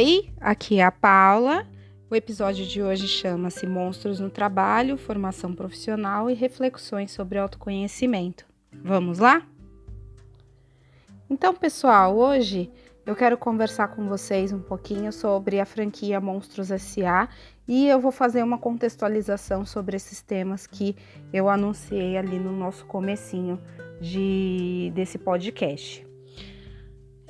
Oi, aqui é a Paula. O episódio de hoje chama-se Monstros no Trabalho, Formação Profissional e Reflexões sobre Autoconhecimento. Vamos lá? Então, pessoal, hoje eu quero conversar com vocês um pouquinho sobre a franquia Monstros SA e eu vou fazer uma contextualização sobre esses temas que eu anunciei ali no nosso comecinho de, desse podcast.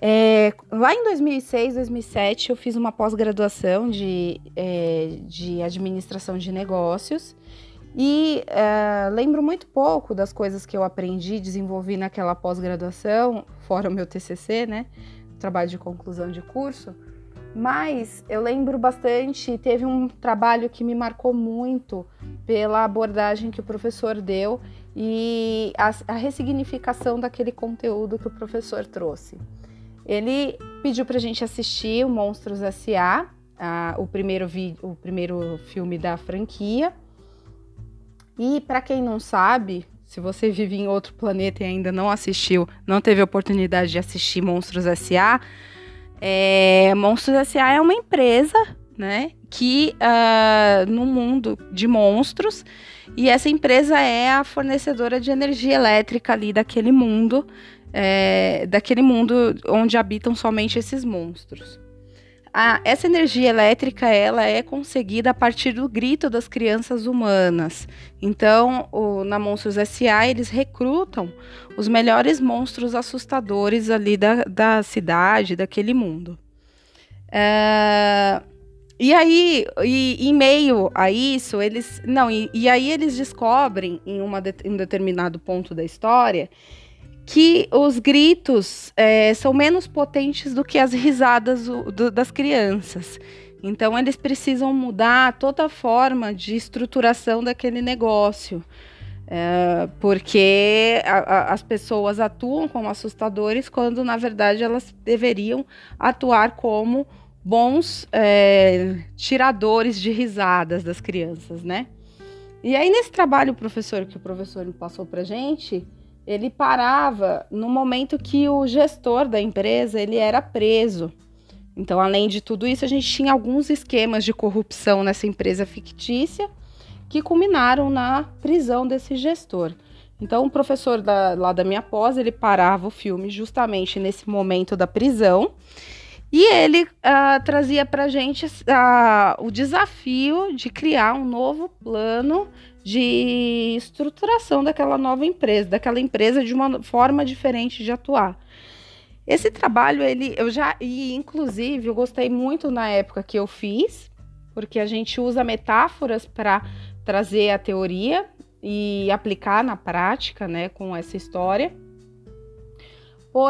É, lá em 2006, 2007, eu fiz uma pós-graduação de, é, de administração de negócios e é, lembro muito pouco das coisas que eu aprendi, desenvolvi naquela pós-graduação, fora o meu TCC, né? Trabalho de conclusão de curso. Mas eu lembro bastante, teve um trabalho que me marcou muito pela abordagem que o professor deu e a, a ressignificação daquele conteúdo que o professor trouxe. Ele pediu pra gente assistir o Monstros S.A., o, primeiro o primeiro filme da franquia. E para quem não sabe, se você vive em outro planeta e ainda não assistiu, não teve oportunidade de assistir Monstros S.A., é, Monstros S.A. é uma empresa, né, que uh, no mundo de monstros, e essa empresa é a fornecedora de energia elétrica ali daquele mundo, é, daquele mundo onde habitam somente esses monstros. A, essa energia elétrica ela é conseguida a partir do grito das crianças humanas. Então, o, na Monstros S.A. eles recrutam os melhores monstros assustadores ali da, da cidade, daquele mundo. É, e aí, e, em meio a isso, eles. Não, e, e aí eles descobrem em, de, em um determinado ponto da história que os gritos é, são menos potentes do que as risadas do, das crianças. Então, eles precisam mudar toda a forma de estruturação daquele negócio. É, porque a, a, as pessoas atuam como assustadores quando, na verdade, elas deveriam atuar como bons é, tiradores de risadas das crianças, né? E aí, nesse trabalho, professor, que o professor passou para gente, ele parava no momento que o gestor da empresa ele era preso. Então, além de tudo isso, a gente tinha alguns esquemas de corrupção nessa empresa fictícia que culminaram na prisão desse gestor. Então, o professor da, lá da minha pós, ele parava o filme justamente nesse momento da prisão e ele uh, trazia para gente uh, o desafio de criar um novo plano de estruturação daquela nova empresa, daquela empresa de uma forma diferente de atuar. Esse trabalho, ele, eu já, e inclusive, eu gostei muito na época que eu fiz, porque a gente usa metáforas para trazer a teoria e aplicar na prática, né, com essa história.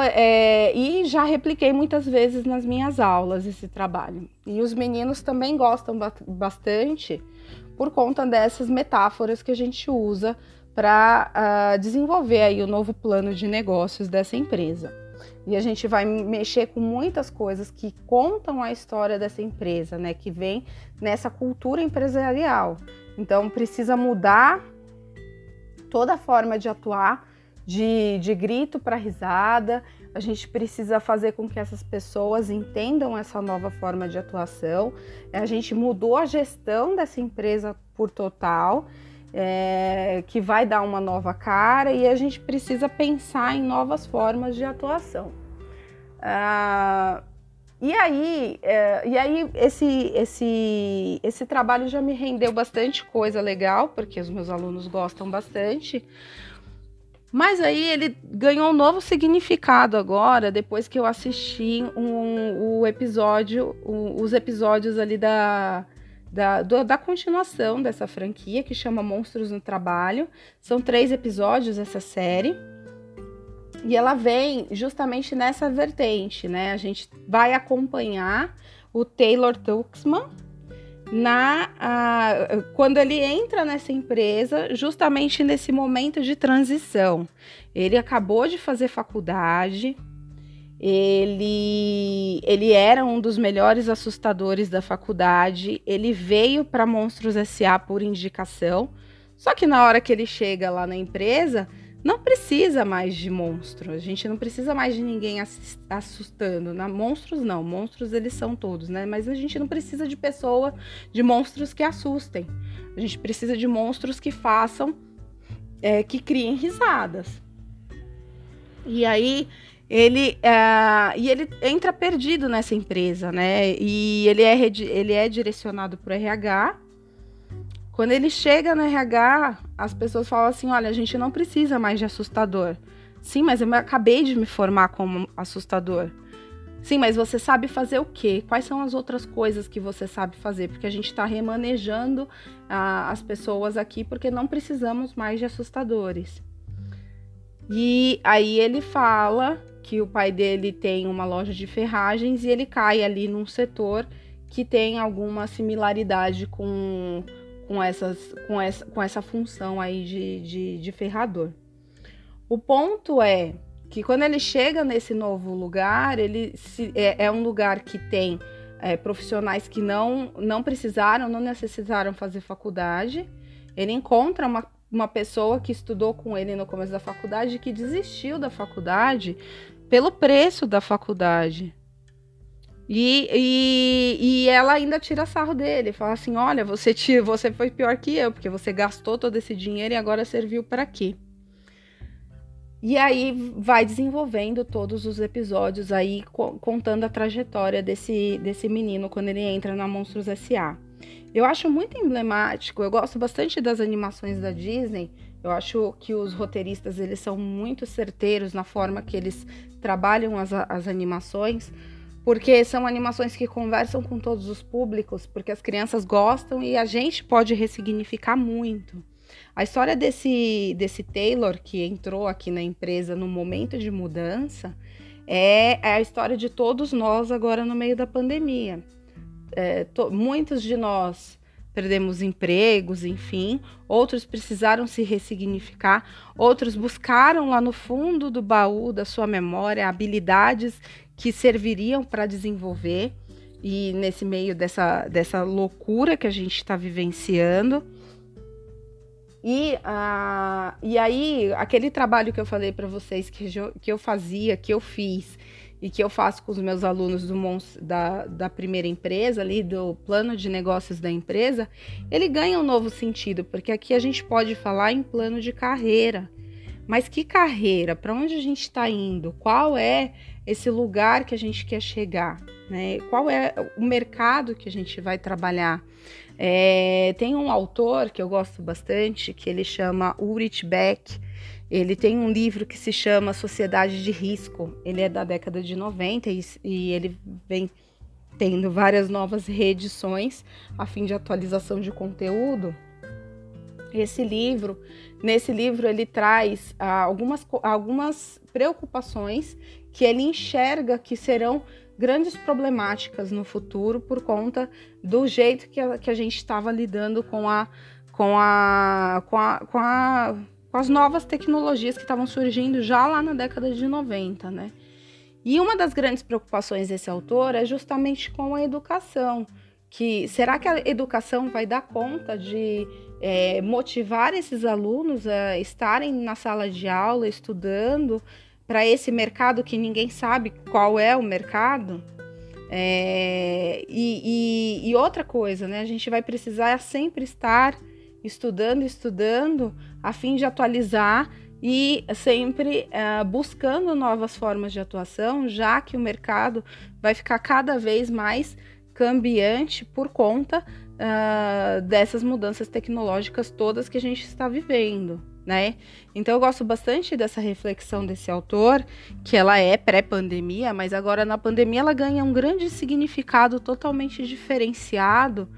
É, e já repliquei muitas vezes nas minhas aulas esse trabalho. E os meninos também gostam bastante, por conta dessas metáforas que a gente usa para uh, ah, desenvolver aí o novo plano de negócios dessa empresa. E a gente vai mexer com muitas coisas que contam a história dessa empresa, né? Que vem nessa cultura empresarial. Então precisa mudar toda a forma de atuar, de, de grito para risada. A gente precisa fazer com que essas pessoas entendam essa nova forma de atuação. A gente mudou a gestão dessa empresa por total, é, que vai dar uma nova cara e a gente precisa pensar em novas formas de atuação. Ah, e aí, é, e aí esse, esse, esse trabalho já me rendeu bastante coisa legal, porque os meus alunos gostam bastante. Mas aí ele ganhou um novo significado agora, depois que eu assisti um, o episódio, um, os episódios ali da, da, do, da continuação dessa franquia, que chama Monstros no Trabalho. São três episódios essa série. E ela vem justamente nessa vertente, né? A gente vai acompanhar o Taylor Tuxman, na quando ele entra nessa empresa, justamente nesse momento de transição. Ele acabou de fazer faculdade, ele, ele era um dos melhores assustadores da faculdade, ele veio para Monstros SA por indicação, só que na hora que ele chega lá na empresa, não, precisa mais de monstro, a gente não precisa mais de ninguém assustando. Na monstros não, monstros eles são todos, né? Mas a gente não precisa de pessoa, de monstros que assustem. A gente precisa de monstros que façam, é, que criem risadas. E aí ele uh, e ele entra perdido nessa empresa, né? E ele é ele é direcionado para o RH quando ele chega no RH, as pessoas falam assim: olha, a gente não precisa mais de assustador. Sim, mas eu acabei de me formar como assustador. Sim, mas você sabe fazer o quê? Quais são as outras coisas que você sabe fazer? Porque a gente está remanejando ah, as pessoas aqui porque não precisamos mais de assustadores. E aí ele fala que o pai dele tem uma loja de ferragens e ele cai ali num setor que tem alguma similaridade com com, essas, com, essa, com essa função aí de, de, de ferrador. O ponto é que quando ele chega nesse novo lugar, ele se, é, é um lugar que tem é, profissionais que não, não precisaram, não necessitaram fazer faculdade. Ele encontra uma, uma pessoa que estudou com ele no começo da faculdade que desistiu da faculdade pelo preço da faculdade. E, e, e, ela ainda tira sarro dele, fala assim: olha, você, tira, você foi pior que eu, porque você gastou todo esse dinheiro e agora serviu para quê? E aí vai desenvolvendo todos os episódios aí, contando a trajetória desse, desse menino quando ele entra na Monstros S.A. Eu acho muito emblemático, eu gosto bastante das animações da Disney. Eu acho que os roteiristas eles são muito certeiros na forma que eles trabalham as, as animações porque são animações que conversam com todos os públicos, porque as crianças gostam e a gente pode ressignificar muito. A história desse, desse Taylor que entrou aqui na empresa no momento de mudança é, é a história de todos nós agora no meio da pandemia. É, to, muitos de nós perdemos empregos, enfim, outros precisaram se ressignificar, outros buscaram lá no fundo do baú da sua memória habilidades que serviriam para desenvolver e nesse meio dessa, dessa loucura que a gente está vivenciando. E, uh, e aí, aquele trabalho que eu falei para vocês que, que eu fazia, que eu fiz e que eu faço com os meus alunos do, da, da primeira empresa, ali do plano de negócios da empresa, ele ganha um novo sentido, porque aqui a gente pode falar em plano de carreira. Mas que carreira? Para onde a gente está indo? Qual é esse lugar que a gente quer chegar? Né? Qual é o mercado que a gente vai trabalhar? É, tem um autor que eu gosto bastante, que ele chama Ulrich Beck. Ele tem um livro que se chama Sociedade de Risco. Ele é da década de 90 e, e ele vem tendo várias novas reedições a fim de atualização de conteúdo. Esse livro, nesse livro ele traz ah, algumas, algumas preocupações que ele enxerga que serão grandes problemáticas no futuro por conta do jeito que a, que a gente estava lidando com a, com a, com a, com a com as novas tecnologias que estavam surgindo já lá na década de 90, né? E uma das grandes preocupações desse autor é justamente com a educação, que será que a educação vai dar conta de é, motivar esses alunos a estarem na sala de aula estudando para esse mercado que ninguém sabe qual é o mercado? É, e, e, e, outra coisa, né? A gente vai precisar sempre estar estudando, estudando, a fim de atualizar e sempre uh, buscando novas formas de atuação, já que o mercado vai ficar cada vez mais cambiante por conta uh, dessas mudanças tecnológicas todas que a gente está vivendo. Né? Então eu gosto bastante dessa reflexão desse autor, que ela é pré-pandemia, mas agora na pandemia ela ganha um grande significado totalmente diferenciado,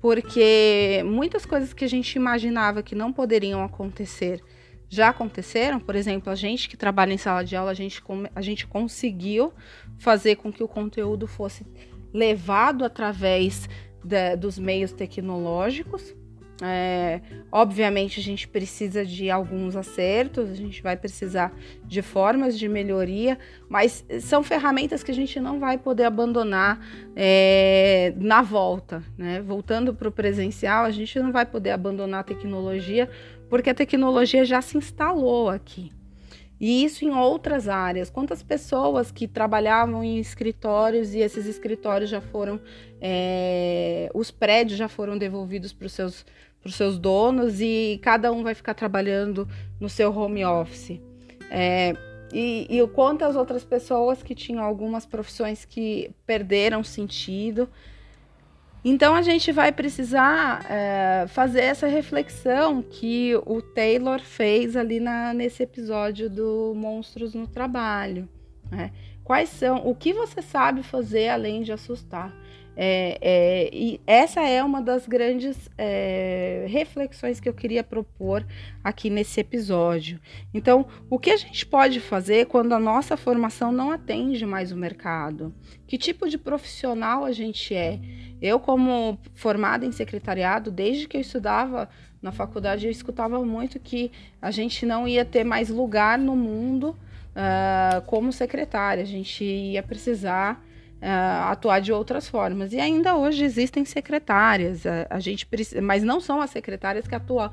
porque muitas coisas que a gente imaginava que não poderiam acontecer já aconteceram. Por exemplo, a gente que trabalha em sala de aula, a gente, a gente conseguiu fazer com que o conteúdo fosse levado através dos meios tecnológicos. É, obviamente, a gente precisa de alguns acertos, a gente vai precisar de formas de melhoria, mas são ferramentas que a gente não vai poder abandonar é, na volta. Né? Voltando para o presencial, a gente não vai poder abandonar a tecnologia, porque a tecnologia já se instalou aqui. E isso em outras áreas. Quantas pessoas que trabalhavam em escritórios e esses escritórios já foram, é, os prédios já foram devolvidos para os seus, seus donos e cada um vai ficar trabalhando no seu home office. É, e, e quantas outras pessoas que tinham algumas profissões que perderam sentido. Então a gente vai precisar é, fazer essa reflexão que o Taylor fez ali na, nesse episódio do Monstros no Trabalho. Né? Quais são, o que você sabe fazer além de assustar? É, é, e essa é uma das grandes é, reflexões que eu queria propor aqui nesse episódio. Então, o que a gente pode fazer quando a nossa formação não atende mais o mercado? Que tipo de profissional a gente é? Eu, como formada em secretariado, desde que eu estudava na faculdade, eu escutava muito que a gente não ia ter mais lugar no mundo uh, como secretária, a gente ia precisar uh, atuar de outras formas. E ainda hoje existem secretárias, a, a gente precisa, mas não são as secretárias que atuam,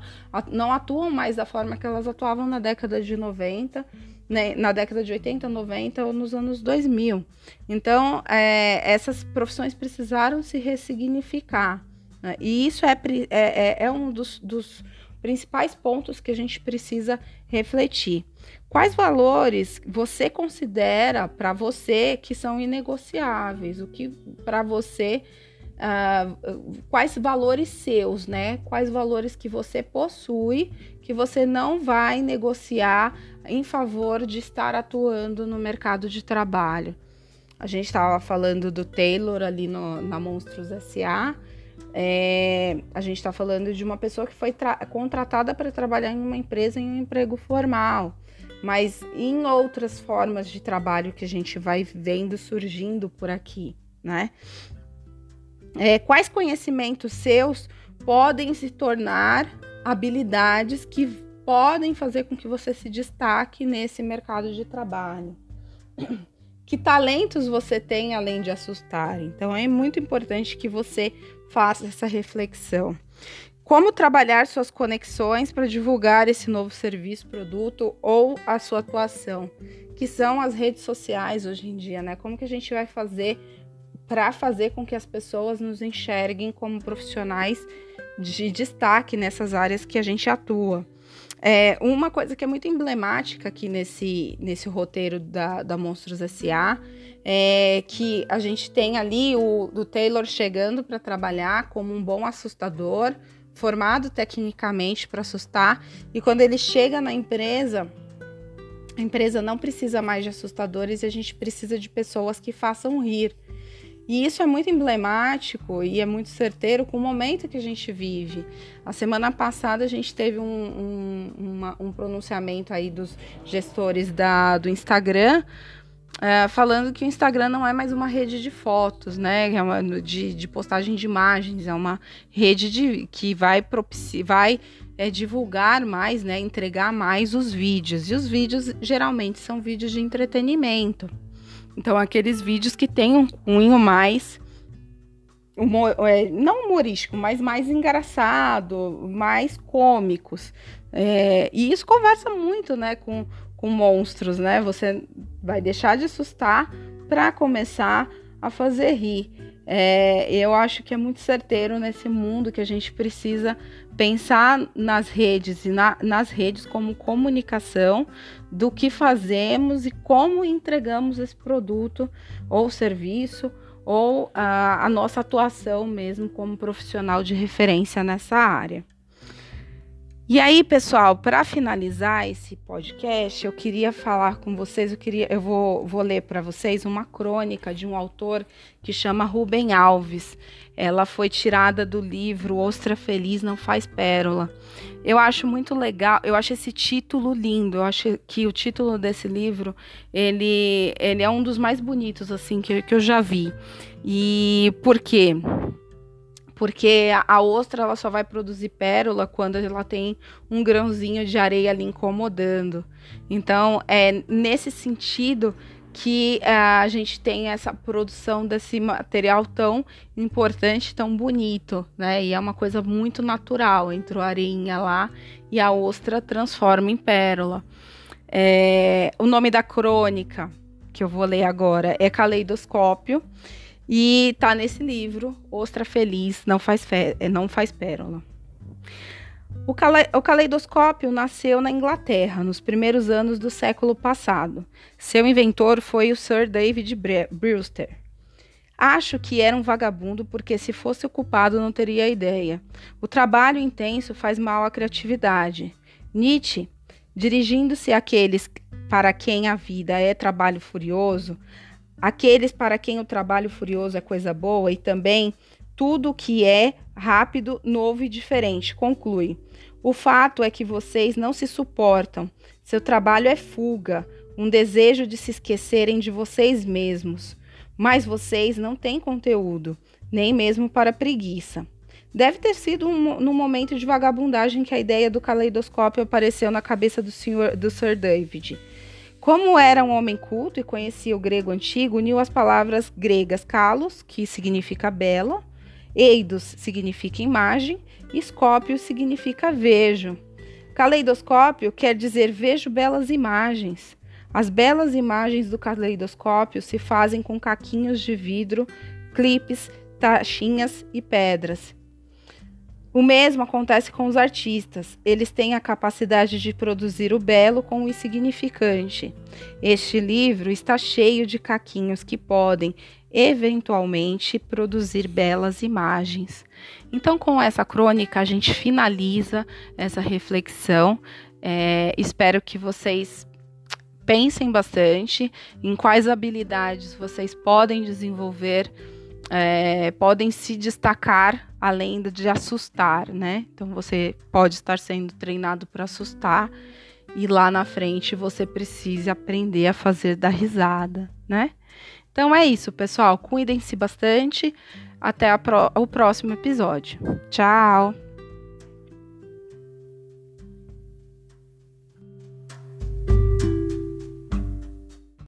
não atuam mais da forma que elas atuavam na década de 90, né, na década de 80, 90 ou nos anos 2000. Então, é, essas profissões precisaram se ressignificar. Né? E isso é, é, é, é um dos, dos principais pontos que a gente precisa refletir. Quais valores você considera para você que são inegociáveis? O que para você, uh, quais valores seus, né? Quais valores que você possui que você não vai negociar em favor de estar atuando no mercado de trabalho? A gente estava falando do Taylor ali no, na Monstros SA. É, a gente está falando de uma pessoa que foi contratada para trabalhar em uma empresa em um emprego formal mas em outras formas de trabalho que a gente vai vendo surgindo por aqui, né? É, quais conhecimentos seus podem se tornar habilidades que podem fazer com que você se destaque nesse mercado de trabalho? Que talentos você tem além de assustar? Então é muito importante que você faça essa reflexão. Como trabalhar suas conexões para divulgar esse novo serviço, produto ou a sua atuação, que são as redes sociais hoje em dia, né? Como que a gente vai fazer para fazer com que as pessoas nos enxerguem como profissionais de destaque nessas áreas que a gente atua? É, uma coisa que é muito emblemática aqui nesse, nesse roteiro da, da Monstros S.A. é que a gente tem ali o do Taylor chegando para trabalhar como um bom assustador, formado tecnicamente para assustar, e quando ele chega na empresa, a empresa não precisa mais de assustadores e a gente precisa de pessoas que façam rir. E isso é muito emblemático e é muito certeiro com o momento que a gente vive. A semana passada a gente teve um, um, uma, um pronunciamento aí dos gestores da, do Instagram é, falando que o Instagram não é mais uma rede de fotos, né? É uma, de, de postagem de imagens, é uma rede de, que vai, propici, vai é, divulgar mais, né? Entregar mais os vídeos. E os vídeos geralmente são vídeos de entretenimento. Então, aqueles vídeos que têm um cunho mais. Humor, é, não humorístico, mas mais engraçado, mais cômicos. É, e isso conversa muito né, com, com monstros, né? Você vai deixar de assustar para começar a fazer rir. É, eu acho que é muito certeiro nesse mundo que a gente precisa pensar nas redes e na, nas redes como comunicação do que fazemos e como entregamos esse produto ou serviço ou a, a nossa atuação mesmo como profissional de referência nessa área. E aí, pessoal, para finalizar esse podcast, eu queria falar com vocês, eu queria, eu vou, vou ler para vocês uma crônica de um autor que chama Rubem Alves. Ela foi tirada do livro Ostra Feliz Não Faz Pérola. Eu acho muito legal, eu acho esse título lindo. Eu acho que o título desse livro, ele, ele é um dos mais bonitos assim que, que eu já vi. E por quê? Porque a ostra ela só vai produzir pérola quando ela tem um grãozinho de areia ali incomodando. Então, é nesse sentido que uh, a gente tem essa produção desse material tão importante, tão bonito, né? E é uma coisa muito natural. Entrou a areinha lá e a ostra transforma em pérola. É, o nome da crônica que eu vou ler agora é Caleidoscópio e tá nesse livro, Ostra Feliz, não faz, não faz pérola. O, cale o caleidoscópio nasceu na Inglaterra, nos primeiros anos do século passado. Seu inventor foi o Sir David Brewster. Acho que era um vagabundo porque, se fosse ocupado, não teria ideia. O trabalho intenso faz mal à criatividade. Nietzsche, dirigindo-se àqueles para quem a vida é trabalho furioso, aqueles para quem o trabalho furioso é coisa boa e também tudo que é rápido, novo e diferente, conclui. O fato é que vocês não se suportam. Seu trabalho é fuga, um desejo de se esquecerem de vocês mesmos. Mas vocês não têm conteúdo, nem mesmo para preguiça. Deve ter sido um, num momento de vagabundagem que a ideia do caleidoscópio apareceu na cabeça do, senhor, do Sir David. Como era um homem culto e conhecia o grego antigo, uniu as palavras gregas kalos, que significa bela, eidos significa imagem, Escópio significa vejo. Caleidoscópio quer dizer vejo belas imagens. As belas imagens do caleidoscópio se fazem com caquinhos de vidro, clipes, taxinhas e pedras. O mesmo acontece com os artistas. Eles têm a capacidade de produzir o belo com o insignificante. Este livro está cheio de caquinhos que podem, eventualmente produzir belas imagens. Então, com essa crônica, a gente finaliza essa reflexão. É, espero que vocês pensem bastante em quais habilidades vocês podem desenvolver, é, podem se destacar além de assustar, né? Então, você pode estar sendo treinado para assustar e lá na frente você precisa aprender a fazer da risada, né? Então é isso, pessoal. Cuidem-se bastante. Até pro... o próximo episódio. Tchau!